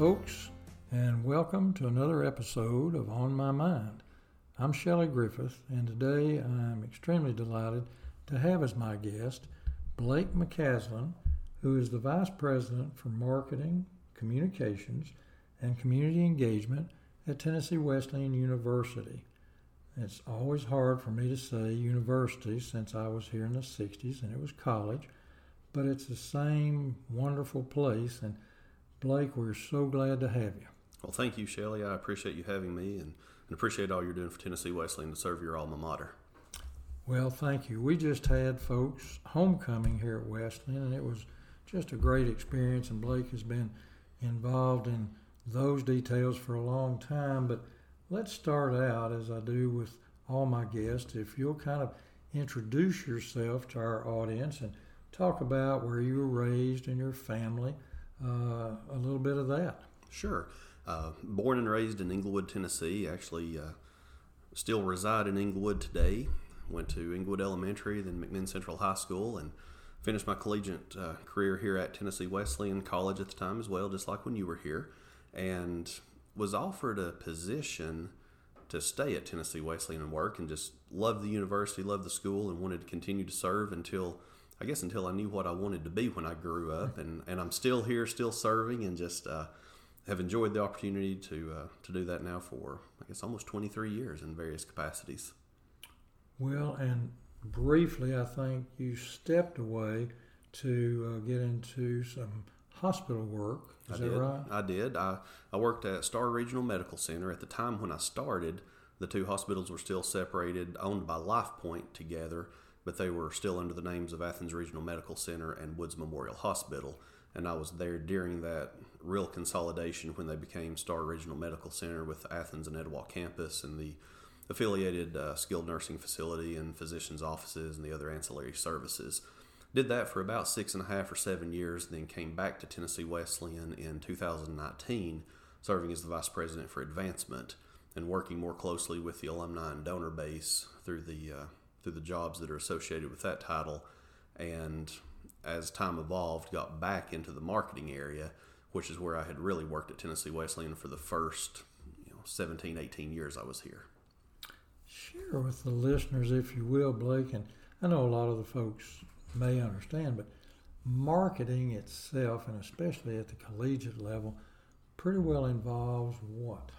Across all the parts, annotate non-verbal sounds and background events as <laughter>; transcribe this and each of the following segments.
folks, and welcome to another episode of On My Mind. I'm Shelley Griffith, and today I'm extremely delighted to have as my guest Blake McCaslin, who is the Vice President for Marketing, Communications, and Community Engagement at Tennessee Wesleyan University. It's always hard for me to say university since I was here in the 60s and it was college, but it's the same wonderful place. And Blake, we're so glad to have you. Well, thank you, Shelly. I appreciate you having me and, and appreciate all you're doing for Tennessee Wesleyan to serve your alma mater. Well, thank you. We just had folks homecoming here at Wesleyan, and it was just a great experience. And Blake has been involved in those details for a long time. But let's start out, as I do with all my guests, if you'll kind of introduce yourself to our audience and talk about where you were raised and your family uh, a little bit of that. Sure. Uh, born and raised in Englewood, Tennessee. Actually, uh, still reside in Englewood today. Went to Englewood Elementary, then McMinn Central High School, and finished my collegiate uh, career here at Tennessee Wesleyan College at the time as well, just like when you were here. And was offered a position to stay at Tennessee Wesleyan and work, and just loved the university, loved the school, and wanted to continue to serve until I guess until I knew what I wanted to be when I grew up, and, and I'm still here, still serving, and just uh, have enjoyed the opportunity to uh, to do that now for I guess almost 23 years in various capacities. Well, and briefly, I think you stepped away to uh, get into some hospital work. Is I that did. right? I did. I, I worked at Starr Regional Medical Center. At the time when I started, the two hospitals were still separated, owned by LifePoint together but they were still under the names of Athens Regional Medical Center and Woods Memorial Hospital. And I was there during that real consolidation when they became Starr Regional Medical Center with Athens and Etowah campus and the affiliated uh, skilled nursing facility and physicians' offices and the other ancillary services. Did that for about six and a half or seven years, then came back to Tennessee Wesleyan in 2019, serving as the Vice President for Advancement and working more closely with the alumni and donor base through the uh, through the jobs that are associated with that title. And as time evolved, got back into the marketing area, which is where I had really worked at Tennessee Wesleyan for the first you know, 17, 18 years I was here. Share with the listeners, if you will, Blake, and I know a lot of the folks may understand, but marketing itself, and especially at the collegiate level, pretty well involves what?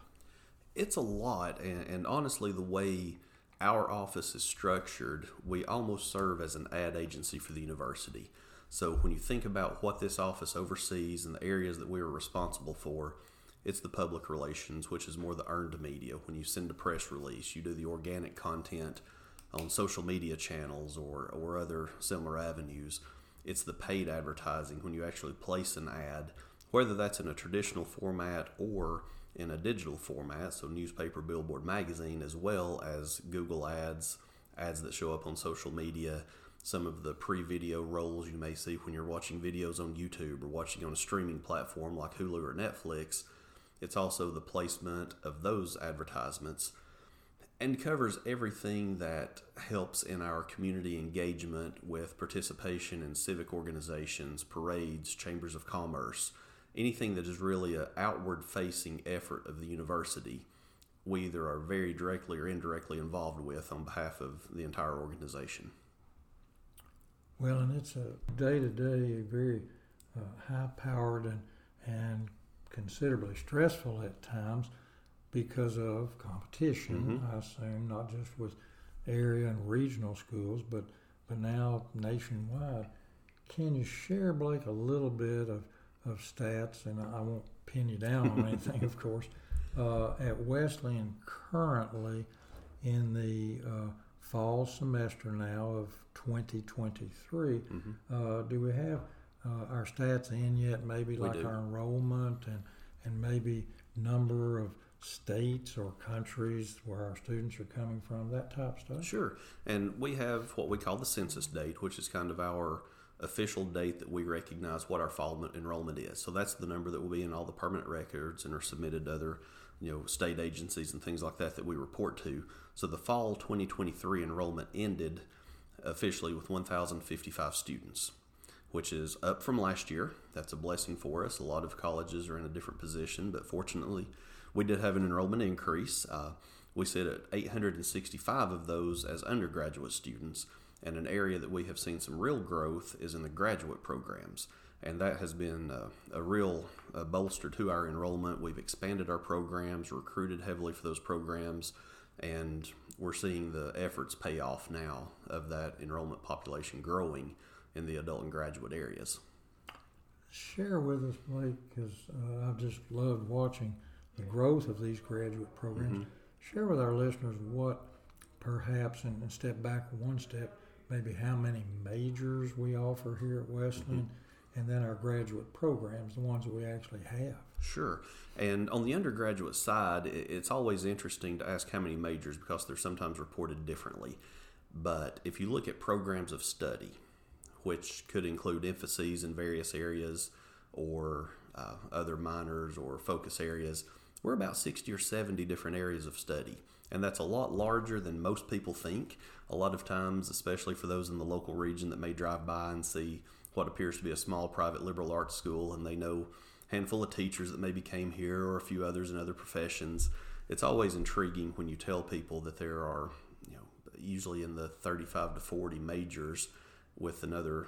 It's a lot, and, and honestly, the way our office is structured, we almost serve as an ad agency for the university. So when you think about what this office oversees and the areas that we are responsible for, it's the public relations, which is more the earned media. When you send a press release, you do the organic content on social media channels or, or other similar avenues. It's the paid advertising when you actually place an ad, whether that's in a traditional format or in a digital format, so newspaper, billboard, magazine, as well as Google ads, ads that show up on social media, some of the pre video rolls you may see when you're watching videos on YouTube or watching on a streaming platform like Hulu or Netflix. It's also the placement of those advertisements and covers everything that helps in our community engagement with participation in civic organizations, parades, chambers of commerce anything that is really an outward facing effort of the university, we either are very directly or indirectly involved with on behalf of the entire organization. Well, and it's a day to day, very uh, high powered and, and considerably stressful at times because of competition, mm-hmm. I assume, not just with area and regional schools, but, but now nationwide. Can you share, Blake, a little bit of of stats, and I won't pin you down on anything, of course. <laughs> Uh, at Wesleyan, currently in the uh, fall semester now of 2023, mm-hmm. uh, do we have uh, our stats in yet? Maybe we like do. our enrollment and, and maybe number of states or countries where our students are coming from, that type of stuff? Sure. And we have what we call the census date, which is kind of our official date that we recognize what our fall enrollment is. So that's the number that will be in all the permanent records and are submitted to other, you know, state agencies and things like that that we report to. So the fall 2023 enrollment ended officially with 1,055 students. which is up from last year. That's a blessing for us. A lot of colleges are in a different position, but fortunately, we did have an enrollment increase. Uh, we sit at 865 of those as undergraduate students, and an area that we have seen some real growth is in the graduate programs. And that has been uh, a real uh, bolster to our enrollment. We've expanded our programs, recruited heavily for those programs, and we're seeing the efforts pay off now of that enrollment population growing in the adult and graduate areas. Share with us, Blake, because uh, I've just loved watching the growth of these graduate programs. Mm-hmm. Share with our listeners what perhaps, and, and, step back one step, maybe how many majors we offer here at Wesleyan. Mm-hmm and then our graduate programs, the ones that we actually have. Sure. And on the undergraduate side, it's always interesting to ask how many majors because they're sometimes reported differently. But if you look at programs of study, which could include emphases in various areas or uh, other minors or focus areas. We're about 60 or 70 different areas of study, and that's a lot larger than most people think. A lot of times, especially for those in the local region that may drive by and see what appears to be a small private liberal arts school, and they know a handful of teachers that maybe came here or a few others in other professions. It's always intriguing when you tell people that there are, you know, usually in the 35 to 40 majors with another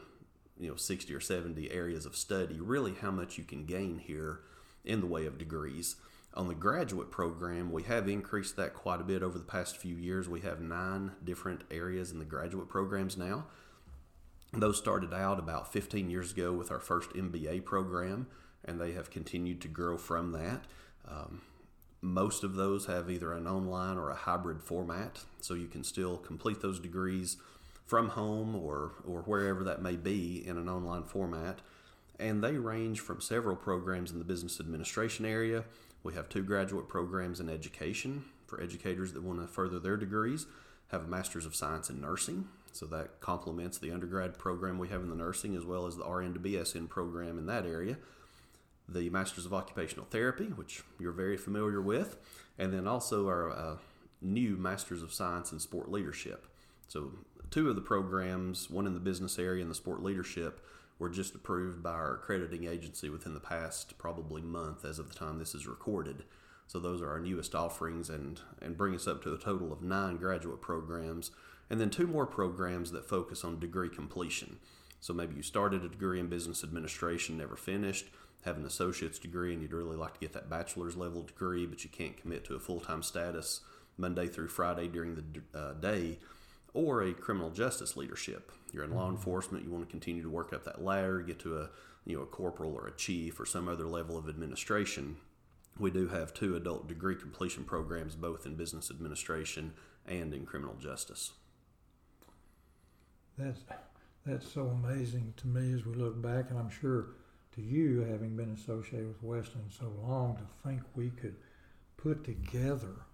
you know 60 or 70 areas of study really how much you can gain here in the way of degrees on the graduate program we have increased that quite a bit over the past few years we have nine different areas in the graduate programs now those started out about 15 years ago with our first mba program and they have continued to grow from that um, most of those have either an online or a hybrid format so you can still complete those degrees from home or, or wherever that may be in an online format. And they range from several programs in the business administration area. We have two graduate programs in education for educators that want to further their degrees, have a Master's of Science in Nursing. So that complements the undergrad program we have in the nursing as well as the RN to BSN program in that area. The Masters of Occupational Therapy, which you're very familiar with, and then also our uh, new Masters of Science in Sport Leadership. So two of the programs, one in the business area and the sport leadership, were just approved by our accrediting agency within the past probably month as of the time this is recorded. So those are our newest offerings and, and bring us up to a total of nine graduate programs and then two more programs that focus on degree completion. So maybe you started a degree in business administration, never finished, have an associate's degree, and you'd really like to get that bachelor's level degree, but you can't commit to a full time status Monday through Friday during the uh, day or a criminal justice leadership. You're in law mm-hmm. enforcement, you want to continue to work up that ladder, get to a you know a corporal or a chief or some other level of administration. We do have two adult degree completion programs, both in business administration and in criminal justice. That's that's so amazing to me as we look back, and I'm sure to you, having been associated with Wesleyan so long, to think we could put together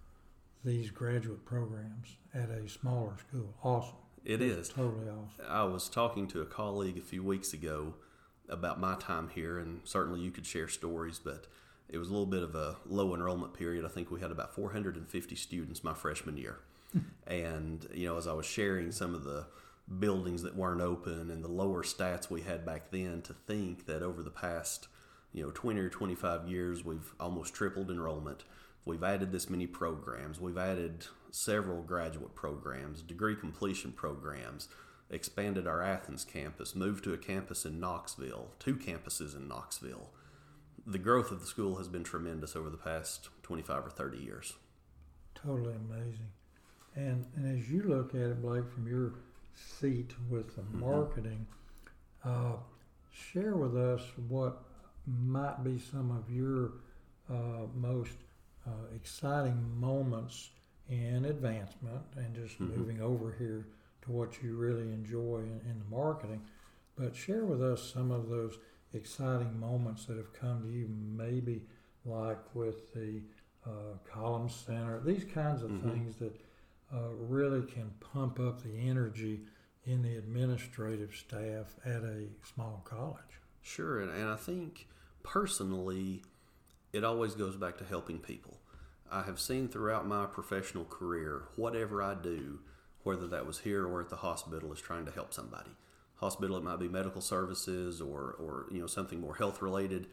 these graduate programs at a smaller school. Awesome. It is totally awesome. I was talking to a colleague a few weeks ago about my time here, and certainly you could share stories, but it was a little bit of a low enrollment period. I think we had about 450 students my freshman year. <laughs> and, you know, as I was sharing some of the buildings that weren't open and the lower stats we had back then, to think that over the past, you know, 20 or 25 years, we've almost tripled enrollment We've added this many programs. We've added several graduate programs, degree completion programs, expanded our Athens campus, moved to a campus in Knoxville, two campuses in Knoxville. The growth of the school has been tremendous over the past 25 or 30 years. Totally amazing. And, and as you look at it, Blake, from your seat with the mm-hmm. marketing, uh, share with us what might be some of your uh, most uh, exciting moments in advancement and just mm-hmm. moving over here to what you really enjoy in, in, the marketing. But share with us some of those exciting moments that have come to you, maybe like with the uh, Collins Center, these kinds of mm-hmm. things that uh, really can pump up the energy in the administrative staff at a small college. Sure, and, and I think personally, it always goes back to helping people. I have seen throughout my professional career, whatever I do, whether that was here or at the hospital, is trying to help somebody. hospital it might be medical services or, or you know something more health related.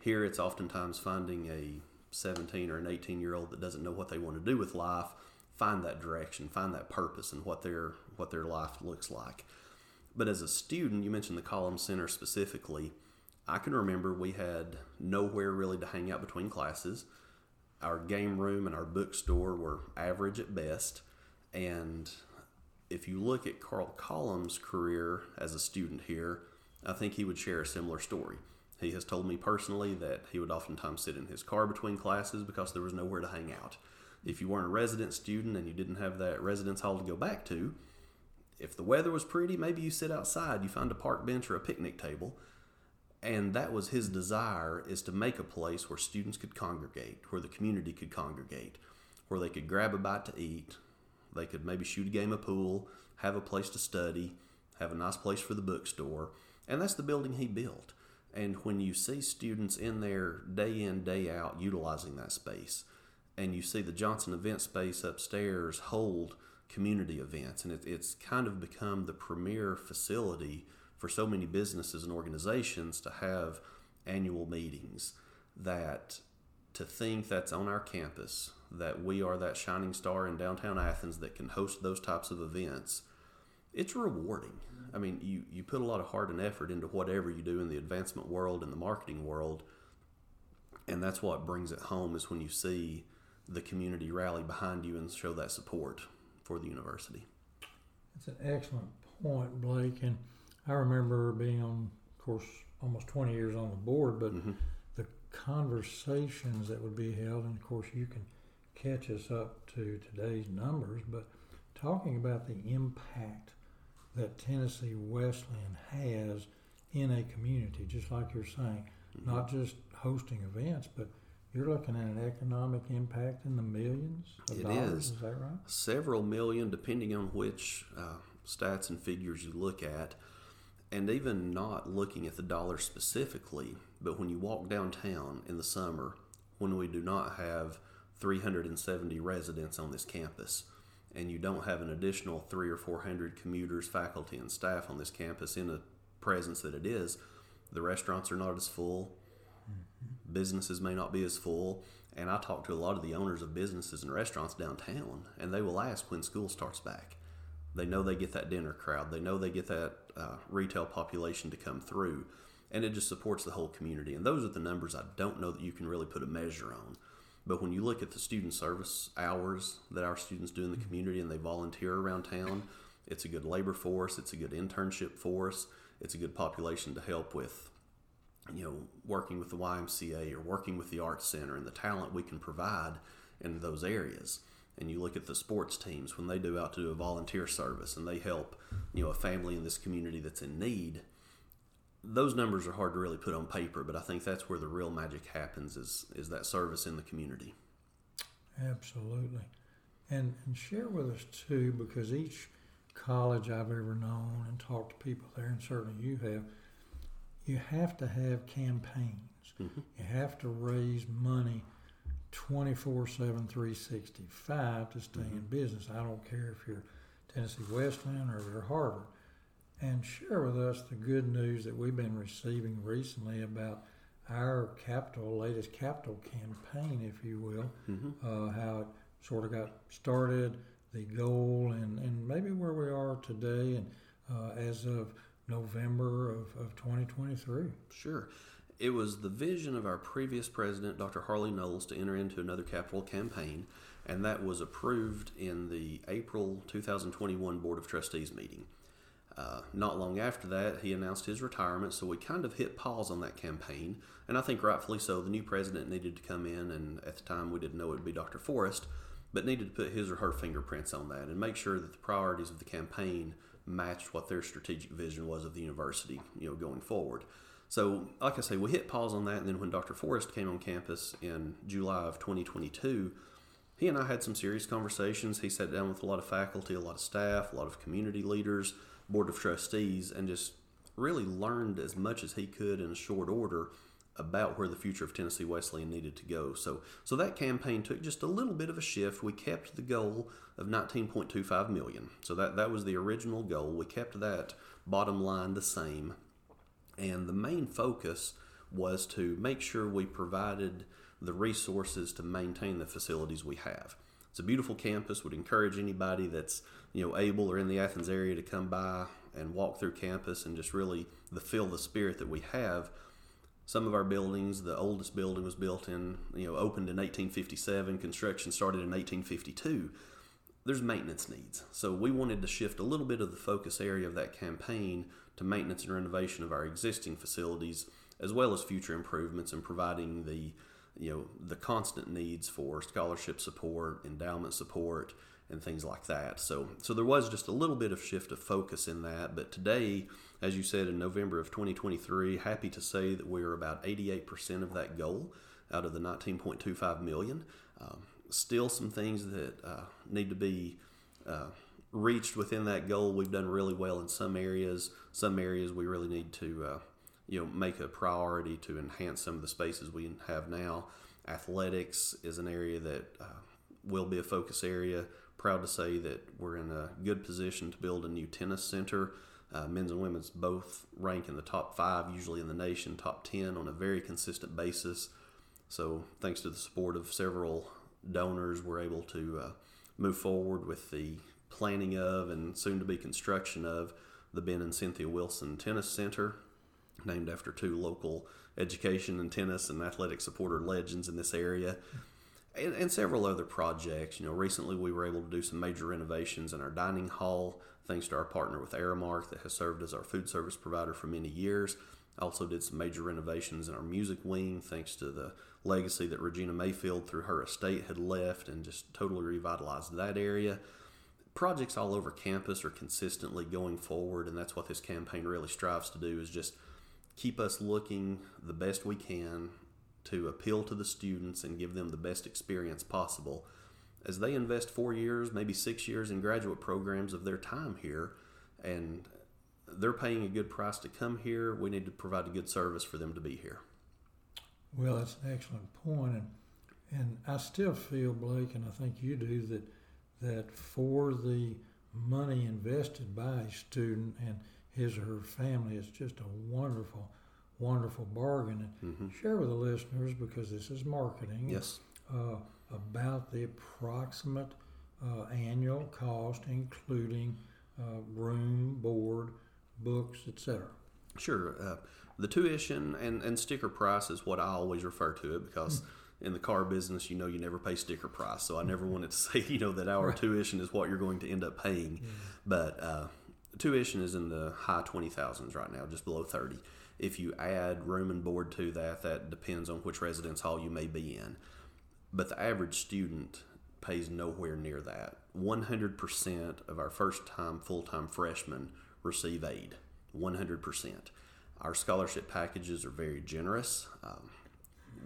Here it's oftentimes finding a 17 or an 18 year old that doesn't know what they want to do with life find that direction, find that purpose and what their what their life looks like. But as a student, you mentioned the Collins Center specifically. I can remember we had nowhere really to hang out between classes. Our game room and our bookstore were average at best. And if you look at Carl Collins' career as a student here, I think he would share a similar story. He has told me personally that he would oftentimes sit in his car between classes because there was nowhere to hang out. If you weren't a resident student and you didn't have that residence hall to go back to, if the weather was pretty, maybe you sit outside, you find a park bench or a picnic table. And that was his desire is to make a place where students could congregate, where the community could congregate, where they could grab a bite to eat, they could maybe shoot a game of pool, have a place to study, have a nice place for the bookstore. And that's the building he built. And when you see students in there day in, day out utilizing that space, and you see the Johnson event space upstairs hold community events, and it, it's kind of become the premier facility for so many businesses and organizations to have annual meetings. That to think that's on our campus, that we are that shining star in downtown Athens that can host those types of events, it's rewarding. I mean, you, you put a lot of heart and effort into whatever you do in the advancement world and the marketing world, and that's what brings it home is when you see the community rally behind you and show that support for the university. It's an excellent point, Blake. And I remember being on, of course, almost 20 years on the board, but mm-hmm. the conversations that would be held, and of course, you can catch us up to today's numbers, but talking about the impact that Tennessee Wesleyan has in a community, just like you're saying, mm-hmm. not just hosting events, but you're looking at an economic impact in the millions of it dollars. Is. is that right? Several million, depending on which uh, stats and figures you look at. And even not looking at the dollar specifically, but when you walk downtown in the summer, when we do not have 370 residents on this campus, and you don't have an additional three or 400 commuters, faculty, and staff on this campus in the presence that it is, the restaurants are not as full, mm-hmm. businesses may not be as full. And I talk to a lot of the owners of businesses and restaurants downtown, and they will ask when school starts back. They know they get that dinner crowd, they know they get that uh, retail population to come through, and it just supports the whole community. And those are the numbers I don't know that you can really put a measure on. But when you look at the student service hours that our students do in the community and they volunteer around town, it's a good labor force, it's a good internship force, it's a good population to help with you know, working with the YMCA or working with the Arts Center and the talent we can provide in those areas. And you look at the sports teams when they do out to do a volunteer service and they help, you know, a family in this community that's in need. Those numbers are hard to really put on paper, but I think that's where the real magic happens is is that service in the community. Absolutely. And and share with us too, because each college I've ever known and talked to people there, and certainly you have, you have to have campaigns. Mm-hmm. You have to raise money 24 7, 365 to stay mm-hmm. in business. I don't care if you're Tennessee Wesleyan or you're Harvard. And share with us the good news that we've been receiving recently about our capital, latest capital campaign, if you will, mm-hmm. uh, how it sort of got started, the goal, and, and maybe where we are today, and uh, as of November of, of 2023. Sure. It was the vision of our previous president, Dr. Harley Knowles, to enter into another capital campaign, and that was approved in the April 2021 Board of Trustees meeting. Uh, not long after that, he announced his retirement, so we kind of hit pause on that campaign, and I think rightfully so. The new president needed to come in, and at the time we didn't know it would be Dr. Forrest, but needed to put his or her fingerprints on that and make sure that the priorities of the campaign matched what their strategic vision was of the university, you know, going forward. So, like I say, we hit pause on that, and then when Dr. Forrest came on campus in July of 2022, he and I had some serious conversations. He sat down with a lot of faculty, a lot of staff, a lot of community leaders, board of trustees, and just really learned as much as he could in a short order about where the future of Tennessee Wesleyan needed to go. So, so that campaign took just a little bit of a shift. We kept the goal of 19.25 million. So that that was the original goal. We kept that bottom line the same, and the main focus was to make sure we provided the resources to maintain the facilities we have. It's a beautiful campus. Would encourage anybody that's you know able or in the Athens area to come by and walk through campus and just really the feel the spirit that we have some of our buildings, the oldest building was built in, you know, opened in 1857, construction started in 1852. There's maintenance needs. So we wanted to shift a little bit of the focus area of that campaign to maintenance and renovation of our existing facilities as well as future improvements and providing the you know the constant needs for scholarship support, endowment support, and things like that. So so there was just a little bit of shift of focus in that, but today as you said in November of 2023, happy to say that we're about 88% of that goal out of the 19.25 million. Um, still some things that uh, need to be uh, reached within that goal. We've done really well in some areas. Some areas we really need to, uh, you know, make a priority to enhance some of the spaces we have now. Athletics is an area that uh, will be a focus area. Proud to say that we're in a good position to build a new tennis center. Uh, men's and women's both rank in the top five, usually in the nation, top 10 on a very consistent basis. So, thanks to the support of several donors, we're able to uh, move forward with the planning of and soon to be construction of the Ben and Cynthia Wilson Tennis Center, named after two local education and tennis and athletic supporter legends in this area. And, and, several other projects. You know, recently we were able to do some major renovations in our dining hall thanks to our partner with Aramark that has served as our food service provider for many years. Also did some major renovations in our music wing thanks to the legacy that Regina Mayfield through her estate had left and just totally revitalized that area. Projects all over campus are consistently going forward and that's what this campaign really strives to do is just keep us looking the best we can to appeal to the students and give them the best experience possible as they invest four years, maybe six years in graduate programs of their time here, and they're paying a good price to come here, we need to provide a good service for them to be here. Well, that's an excellent point, and and I still feel, Blake, and I think you do that that for the money invested by a student and his or her family, it's just a wonderful, wonderful bargain. And mm-hmm. share with the listeners because this is marketing. Yes. Uh, about the approximate uh, annual cost, including uh, room, board, books, etc. Sure. Uh, the tuition and, and sticker price is what I always refer to it because hmm. in the car business, you know, you never pay sticker price. So I never wanted to <laughs> say, you know, that our right. tuition is what you're going to end up paying. Yeah. But uh, tuition is in the high 20,000s right now, just below 30. If you add room and board to that, that depends on which residence hall you may be in but the average student pays nowhere near that. 100% of our first time full time freshmen receive aid. 100%. Our scholarship packages are very generous. Um,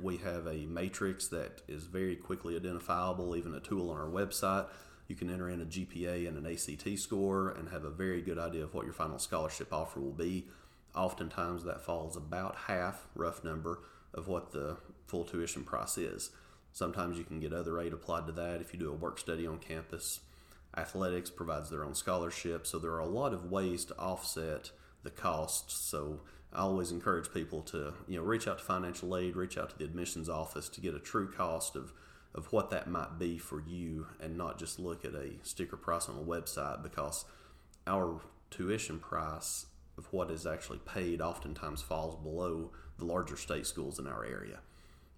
we have a matrix that is very quickly identifiable, even a tool on our website. You can enter in a GPA and an ACT score and have a very good idea of what your final scholarship offer will be. Oftentimes, that falls about half, rough number, of what the full tuition price is. Sometimes you can get other aid applied to that if you do a work study on campus. Athletics provides their own scholarship, so there are a lot of ways to offset the costs. So I always encourage people to you know reach out to financial aid, reach out to the admissions office to get a true cost of of what that might be for you, and not just look at a sticker price on a website because our tuition price of what is actually paid oftentimes falls below the larger state schools in our area.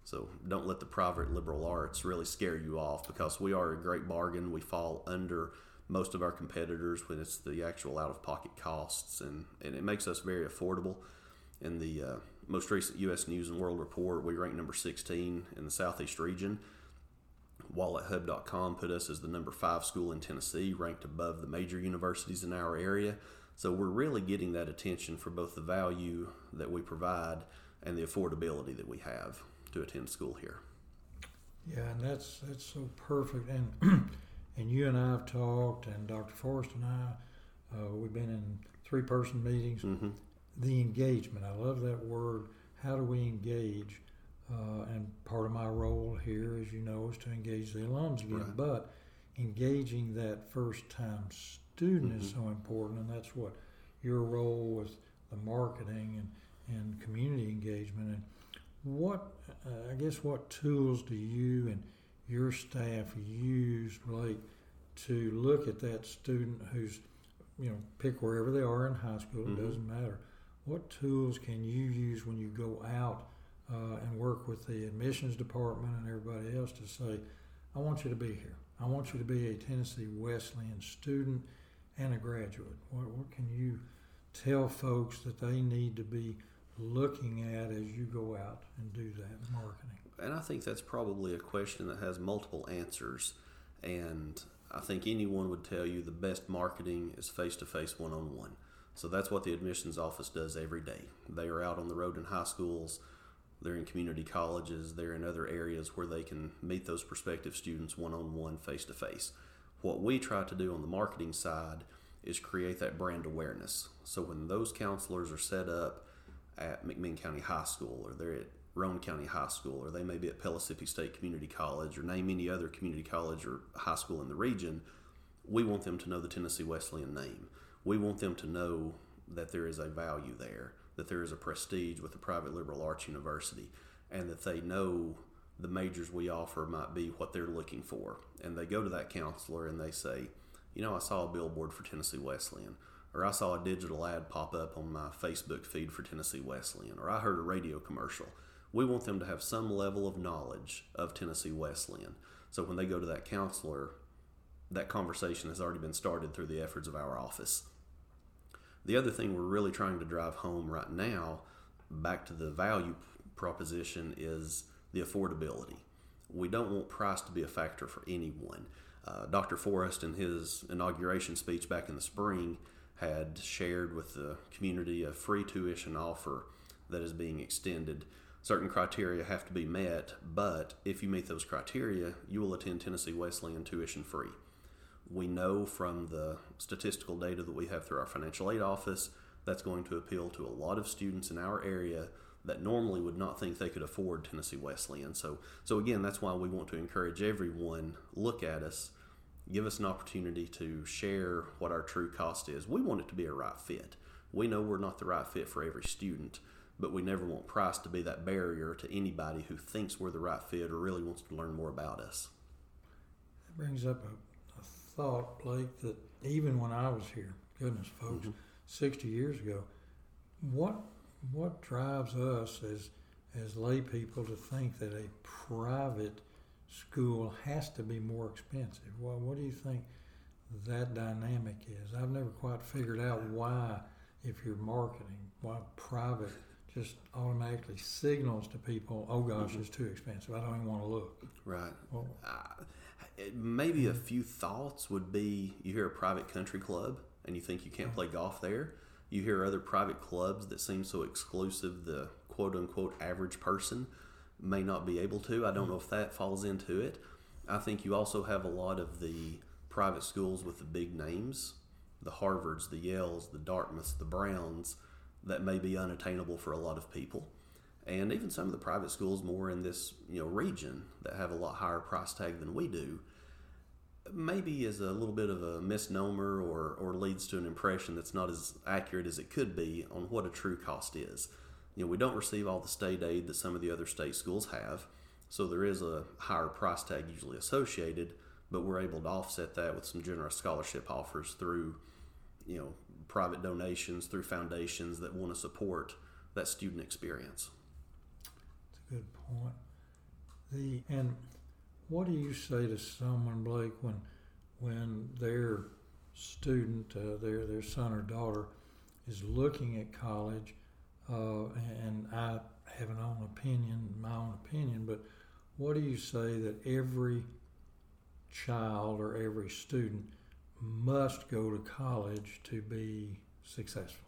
So don't let the private liberal arts really scare you off because we are a great bargain. We fall under most of our competitors when it's the actual out of pocket costs, and, and it makes us very affordable. In the uh, most recent U.S. News and World Report, we ranked number 16 in the Southeast region. WalletHub.com put us as the number five school in Tennessee, ranked above the major universities in our area. So we're really getting that attention for both the value that we provide and the affordability that we have to attend school here. Yeah, and that's that's so perfect. And <clears throat> and you and I have talked, and Dr. Forrest and I, uh, we've been in three-person meetings. Mm-hmm. The engagement, I love that word. how do we engage? Uh, and part of my role here, as you know, is to engage the alums again. Right. But engaging that first time student is Mhm. so important, and that's what your role with the marketing and, and community engagement. And what, uh, I guess, what tools do you and your staff use, Blake, to look at that student who's, you know, pick wherever they are in high school, Mhm. it doesn't matter. What tools can you use when you go out uh, and work with the admissions department and everybody else to say, I want you to be here. I want you to be a Tennessee Wesleyan student and a graduate. What, what can you tell folks that they need to be looking at as you go out and do that marketing? And I think that's probably a question that has multiple answers. And I think anyone would tell you the best marketing is face to face, one on one. So that's what the admissions office does every day. They are out on the road in high schools, they're in community colleges, they're in other areas where they can meet those prospective students one on one, face to face. What we try to do on the marketing side is create that brand awareness. So when those counselors are set up at McMinn County High School or they're at Roane County High School or they may be at Pellissippi State Community College or name any other community college or high school in the region, we want them to know the Tennessee Wesleyan name. We want them to know that there is a value there, that there is a prestige with a private liberal arts university, and that they know the majors we offer might be what they're looking for. And they go to that counselor and they say, you know, I saw a billboard for Tennessee Wesleyan, or I saw a digital ad pop up on my Facebook feed for Tennessee Wesleyan, or I heard a radio commercial. We want them to have some level of knowledge of Tennessee Wesleyan. So when they go to that counselor, that conversation has already been started through the efforts of our office. The other thing we're really trying to drive home right now, back to the value proposition, is the affordability. We don't want price to be a factor for anyone. Uh, Dr. Forrest, in his inauguration speech back in the spring, had shared with the community a free tuition offer that is being extended. Certain criteria have to be met, but if you meet those criteria, you will attend Tennessee Wesleyan tuition free. We know from the statistical data that we have through our financial aid office that's going to appeal to a lot of students in our area that normally would not think they could afford Tennessee Wesleyan. So, so again, that's why we want to encourage everyone look at us, give us an opportunity to share what our true cost is. We want it to be a right fit. We know we're not the right fit for every student, but we never want price to be that barrier to anybody who thinks we're the right fit or really wants to learn more about us. That brings up a, a thought, Blake, that even when I was here, goodness, folks, Mhm. 60 years ago, what what drives us as as lay people to think that a private school has to be more expensive? Well, what do you think that dynamic is? I've never quite figured out why, if you're marketing, why private just automatically signals to people, oh gosh, Mhm. it's too expensive. I don't even want to look. Right. Well, Uh, maybe a few thoughts would be you hear a private country club and you think you can't play golf there. You hear other private clubs that seem so exclusive, the quote unquote average person may not be able to. I don't hmm. know if that falls into it. I think you also have a lot of the private schools with the big names, the Harvards, the Yales, the Dartmouths, the Browns, that may be unattainable for a lot of people and even some of the private schools more in this you know region that have a lot higher price tag than we do maybe is a little bit of a misnomer or, or leads to an impression that's not as accurate as it could be on what a true cost is you know we don't receive all the state aid that some of the other state schools have so there is a higher price tag usually associated but we're able to offset that with some generous scholarship offers through you know private donations through foundations that want to support that student experience That's a good point. The and what do you say to someone, Blake, when when their student, uh, their their son or daughter, is looking at college, uh, and I have an own opinion, my own opinion, but what do you say that every child or every student must go to college to be successful?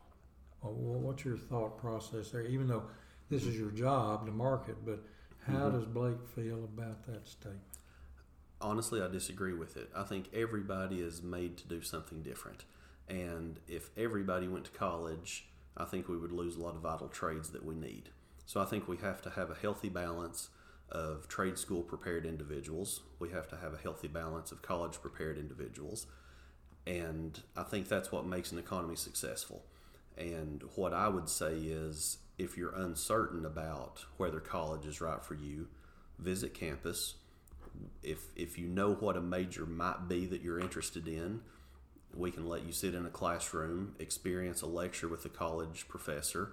Well, what's your thought process there? Even though this is your job to market, but how Mhm. does Blake feel about that statement? honestly, I disagree with it. I think everybody is made to do something different. And if everybody went to college, I think we would lose a lot of vital trades that we need. So I think we have to have a healthy balance of trade school prepared individuals. We have to have a healthy balance of college prepared individuals. And I think that's what makes an economy successful. And what I would say is if you're uncertain about whether college is right for you, visit campus. If, if you know what a major might be that you're interested in, we can let you sit in a classroom, experience a lecture with a college professor,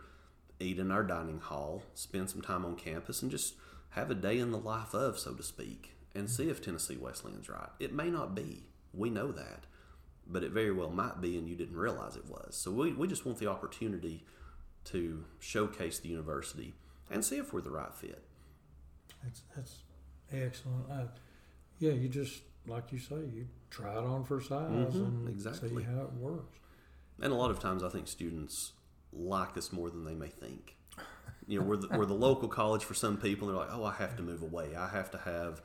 eat in our dining hall, spend some time on campus, and just have a day in the life of, so to speak, and see if Tennessee Wesleyan's right. It may not be. We know that. But it very well might be, and you didn't realize it was. So we, we just want the opportunity to showcase the university and see if we're the right fit. That's that's excellent. Yeah, you just like you say, you try it on for size Mhm, and exactly. see how it works. And a lot of times, I think students like us more than they may think. You know, we're the, we're the local college for some people. And they're like, oh, I have to move away. I have to have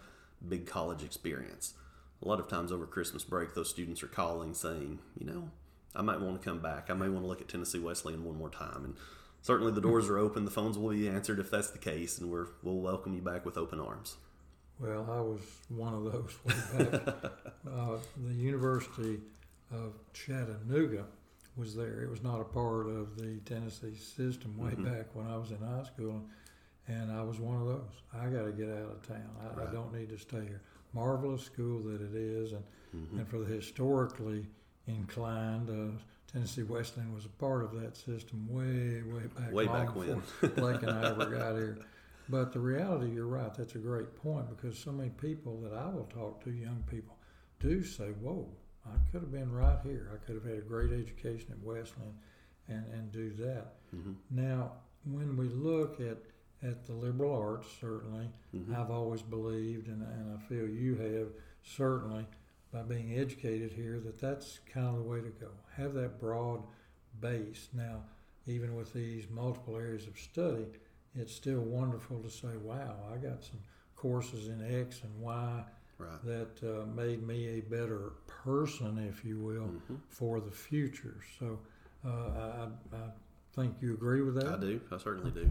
big college experience. A lot of times over Christmas break, those students are calling saying, you know, I might want to come back. I may want to look at Tennessee Wesleyan one more time. And certainly the doors are open. The phones will be answered if that's the case, and we're, we'll welcome you back with open arms. Well, I was one of those way back. <laughs> uh, the University of Chattanooga was there. It was not a part of the Tennessee system way Mhm. back when I was in high school, and I was one of those. I got to get out of town. I, I don't need to stay here. Marvelous school that it is, and Mhm. and for the historically inclined, uh, Tennessee Wesleyan was a part of that system way, way back. Way back when. before Blake and I ever got here. <laughs> But the reality, you're right. That's a great point because so many people that I will talk to, young people, do say, "Whoa, I could have been right here. I could have had a great education at Wesleyan, and and do that." Mhm. Now, when we look at at the liberal arts, certainly, Mhm. I've always believed, and, and I feel you have certainly by being educated here, that that's kind of the way to go. Have that broad base. Now, even with these multiple areas of study, it's still wonderful to say, wow, I got some courses in X and Y Right. that uh, made me a better person, if you will, Mhm. for the future. So uh, I, I think you agree with that. I do. I certainly do.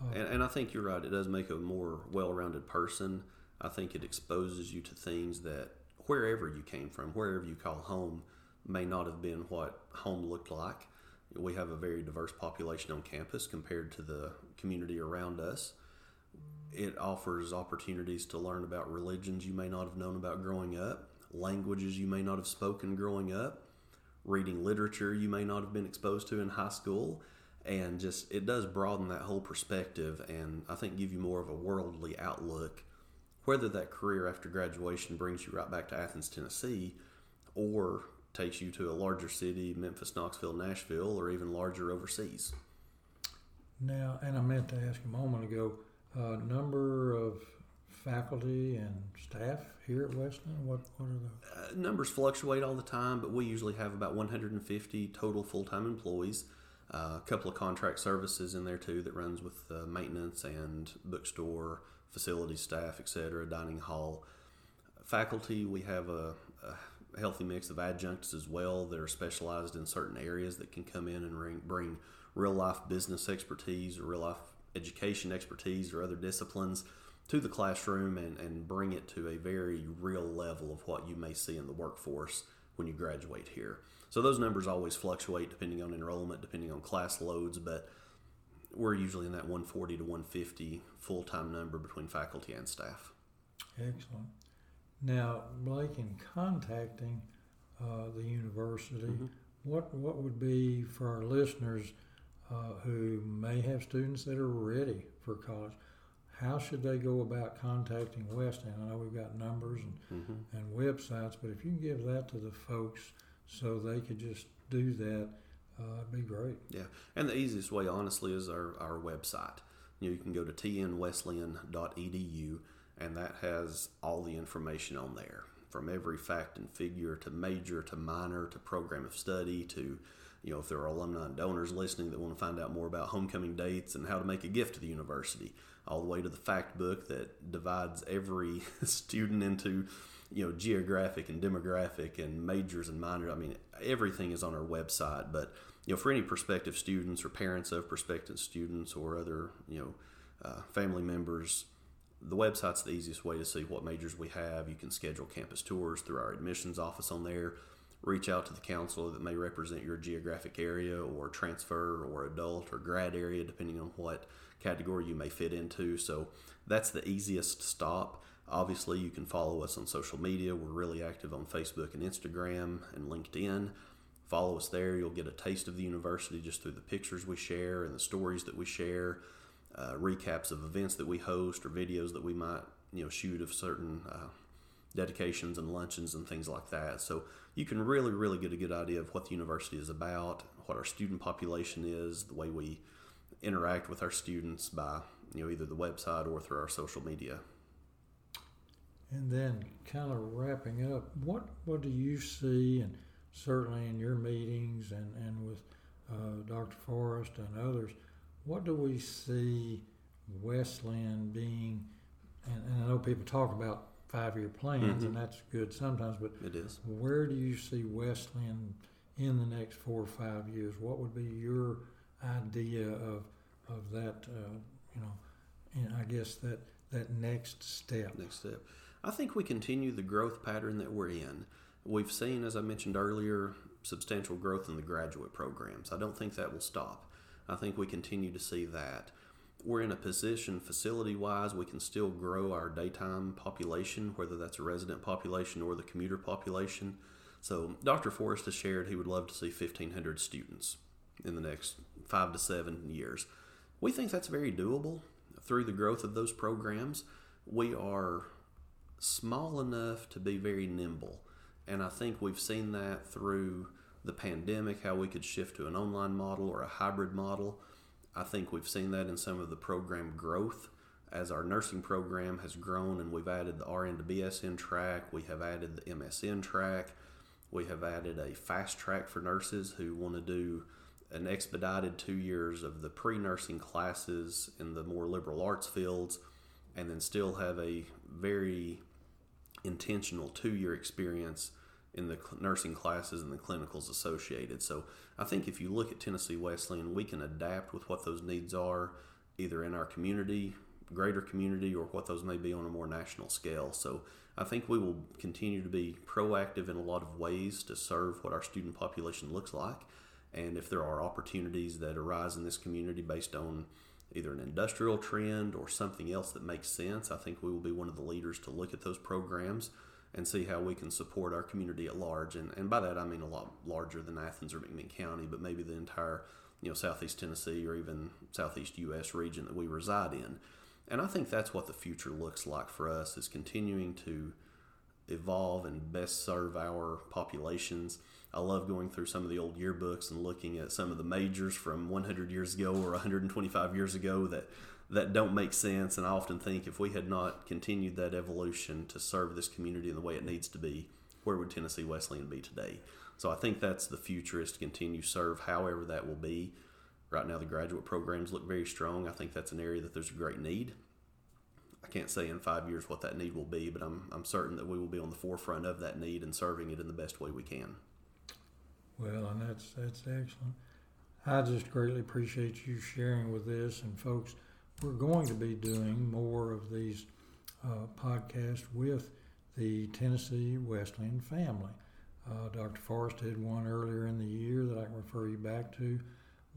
Uh, And, and I think you're right. It does make a more well-rounded person. I think it exposes you to things that wherever you came from, wherever you call home, may not have been what home looked like. We have a very diverse population on campus compared to the community around us. It offers opportunities to learn about religions you may not have known about growing up, languages you may not have spoken growing up, reading literature you may not have been exposed to in high school, and just it does broaden that whole perspective and I think give you more of a worldly outlook. Whether that career after graduation brings you right back to Athens, Tennessee, or takes you to a larger city, Memphis, Knoxville, Nashville, or even larger overseas. Now, and I meant to ask a moment ago, uh, number of faculty and staff here at Wesleyan. What what are those? Uh, numbers fluctuate all the time, but we usually have about 150 total full-time employees. Uh, a couple of contract services in there too that runs with uh, maintenance and bookstore, facility staff, etc., dining hall. Faculty, we have a, a healthy mix of adjuncts as well that are specialized in certain areas that can come in and bring, real life business expertise or real life education expertise or other disciplines to the classroom and, and bring it to a very real level of what you may see in the workforce when you graduate here. So those numbers always fluctuate depending on enrollment, depending on class loads, but we're usually in that 140 to 150 full time number between faculty and staff. Excellent. Now, Blake, in contacting uh, the university, Mhm. what what would be for our listeners uh, who may have students that are ready for college? How should they go about contacting Wesleyan? I know we've got numbers and, Mm-hmm. and websites, but if you can give that to the folks so they could just do that, uh, it'd be great. Yeah, and the easiest way, honestly, is our, our website. You, know, you can go to tnwesleyan.edu, and that has all the information on there from every fact and figure to major to minor to program of study to you know if there are alumni and donors listening that want to find out more about homecoming dates and how to make a gift to the university all the way to the fact book that divides every <laughs> student into you know geographic and demographic and majors and minors i mean everything is on our website. But you know, for any prospective students or parents of prospective students or other, you know, uh, family members, the website's the easiest way to see what majors we have. You can schedule campus tours through our admissions office on there. Reach out to the counselor that may represent your geographic area or transfer or adult or grad area, depending on what category you may fit into. So that's the easiest stop. Obviously, you can follow us on social media. We're really active on Facebook and Instagram and LinkedIn. Follow us there. You'll get a taste of the university just through the pictures we share and the stories that we share, uh, recaps of events that we host or videos that we might you know shoot of certain uh, dedications and luncheons and things like that. So you can really, really get a good idea of what the university is about, what our student population is, the way we interact with our students by you know either the website or through our social media. And then, kind of wrapping up, what what do you see, and certainly in your meetings and and with uh, Dr. Forrest and others, what do we see Wesleyan being? And, and I know people talk about five year plans, Mhm. and that's good sometimes, but It is. where do you see Wesleyan in the next four or five years? What would be your idea of of that? Uh, you know, and I guess that that next step. next step. I think we continue the growth pattern that we're in. We've seen, as I mentioned earlier, substantial growth in the graduate programs. I don't think that will stop. I think we continue to see that. We're in a position, facility wise, we can still grow our daytime population, whether that's a resident population or the commuter population. So, Dr. Forrest has shared he would love to see 1,500 students in the next five to seven years. We think that's very doable through the growth of those programs. We are small enough to be very nimble. And I think we've seen that through the pandemic, how we could shift to an online model or a hybrid model. I think we've seen that in some of the program growth as our nursing program has grown and we've added the RN to BSN track, we have added the MSN track, we have added a fast track for nurses who want to do an expedited two years of the pre nursing classes in the more liberal arts fields and then still have a very intentional two year experience in the nursing classes and the clinicals associated. So I think if you look at Tennessee Wesleyan, we can adapt with what those needs are, either in our community, greater community, or what those may be on a more national scale. So I think we will continue to be proactive in a lot of ways to serve what our student population looks like. And if there are opportunities that arise in this community based on either an industrial trend or something else that makes sense, I think we will be one of the leaders to look at those programs and see how we can support our community at large. And, and by that I mean a lot larger than Athens or McMinn County, but maybe the entire you know southeast Tennessee or even southeast U.S. region that we reside in. And I think that's what the future looks like for us is continuing to evolve and best serve our populations. I love going through some of the old yearbooks and looking at some of the majors from 100 years ago or 125 years ago that that don't make sense. And I often think if we had not continued that evolution to serve this community in the way it needs to be, where would Tennessee Wesleyan be today? So I think that's the future is to continue serve however that will be. Right now, the graduate programs look very strong. I think that's an area that there's a great need. I can't say in five years what that need will be, but I'm, I'm certain that we will be on the forefront of that need and serving it in the best way we can. Well, and that's that's excellent. I just greatly appreciate you sharing with this, and folks, we're going to be doing more of these uh, podcasts with the Tennessee Wesleyan family. Uh, Dr. Forrest did one earlier in the year that I can refer you back to.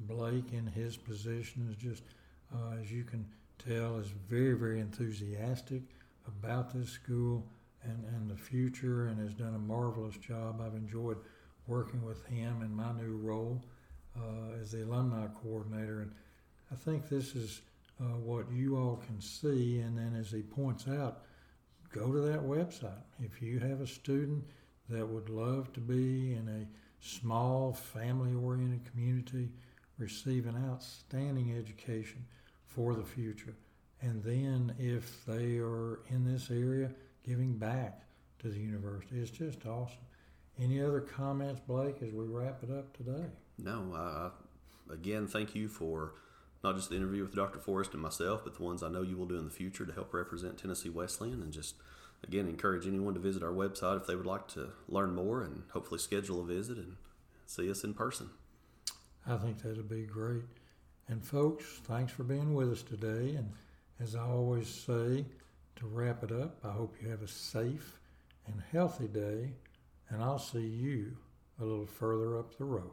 Blake, in his position, is just, uh, as you can tell, is very, very enthusiastic about this school and, and the future and has done a marvelous job. I've enjoyed working with him in my new role uh, as the alumni coordinator. And I think this is uh, what you all can see. And then, as he points out, go to that website. If you have a student that would love to be in a small, family oriented community, receive an outstanding education for the future. And then, if they are in this area, giving back to the university. It's just awesome. Any other comments, Blake, as we wrap it up today? No, uh, again, thank you for not just the interview with Dr. Forrest and myself, but the ones I know you will do in the future to help represent Tennessee Wesleyan. And just, again, encourage anyone to visit our website if they would like to learn more and hopefully schedule a visit and see us in person. I think that'd be great. And, folks, thanks for being with us today. And as I always say, to wrap it up, I hope you have a safe and healthy day, and I'll see you a little further up the road.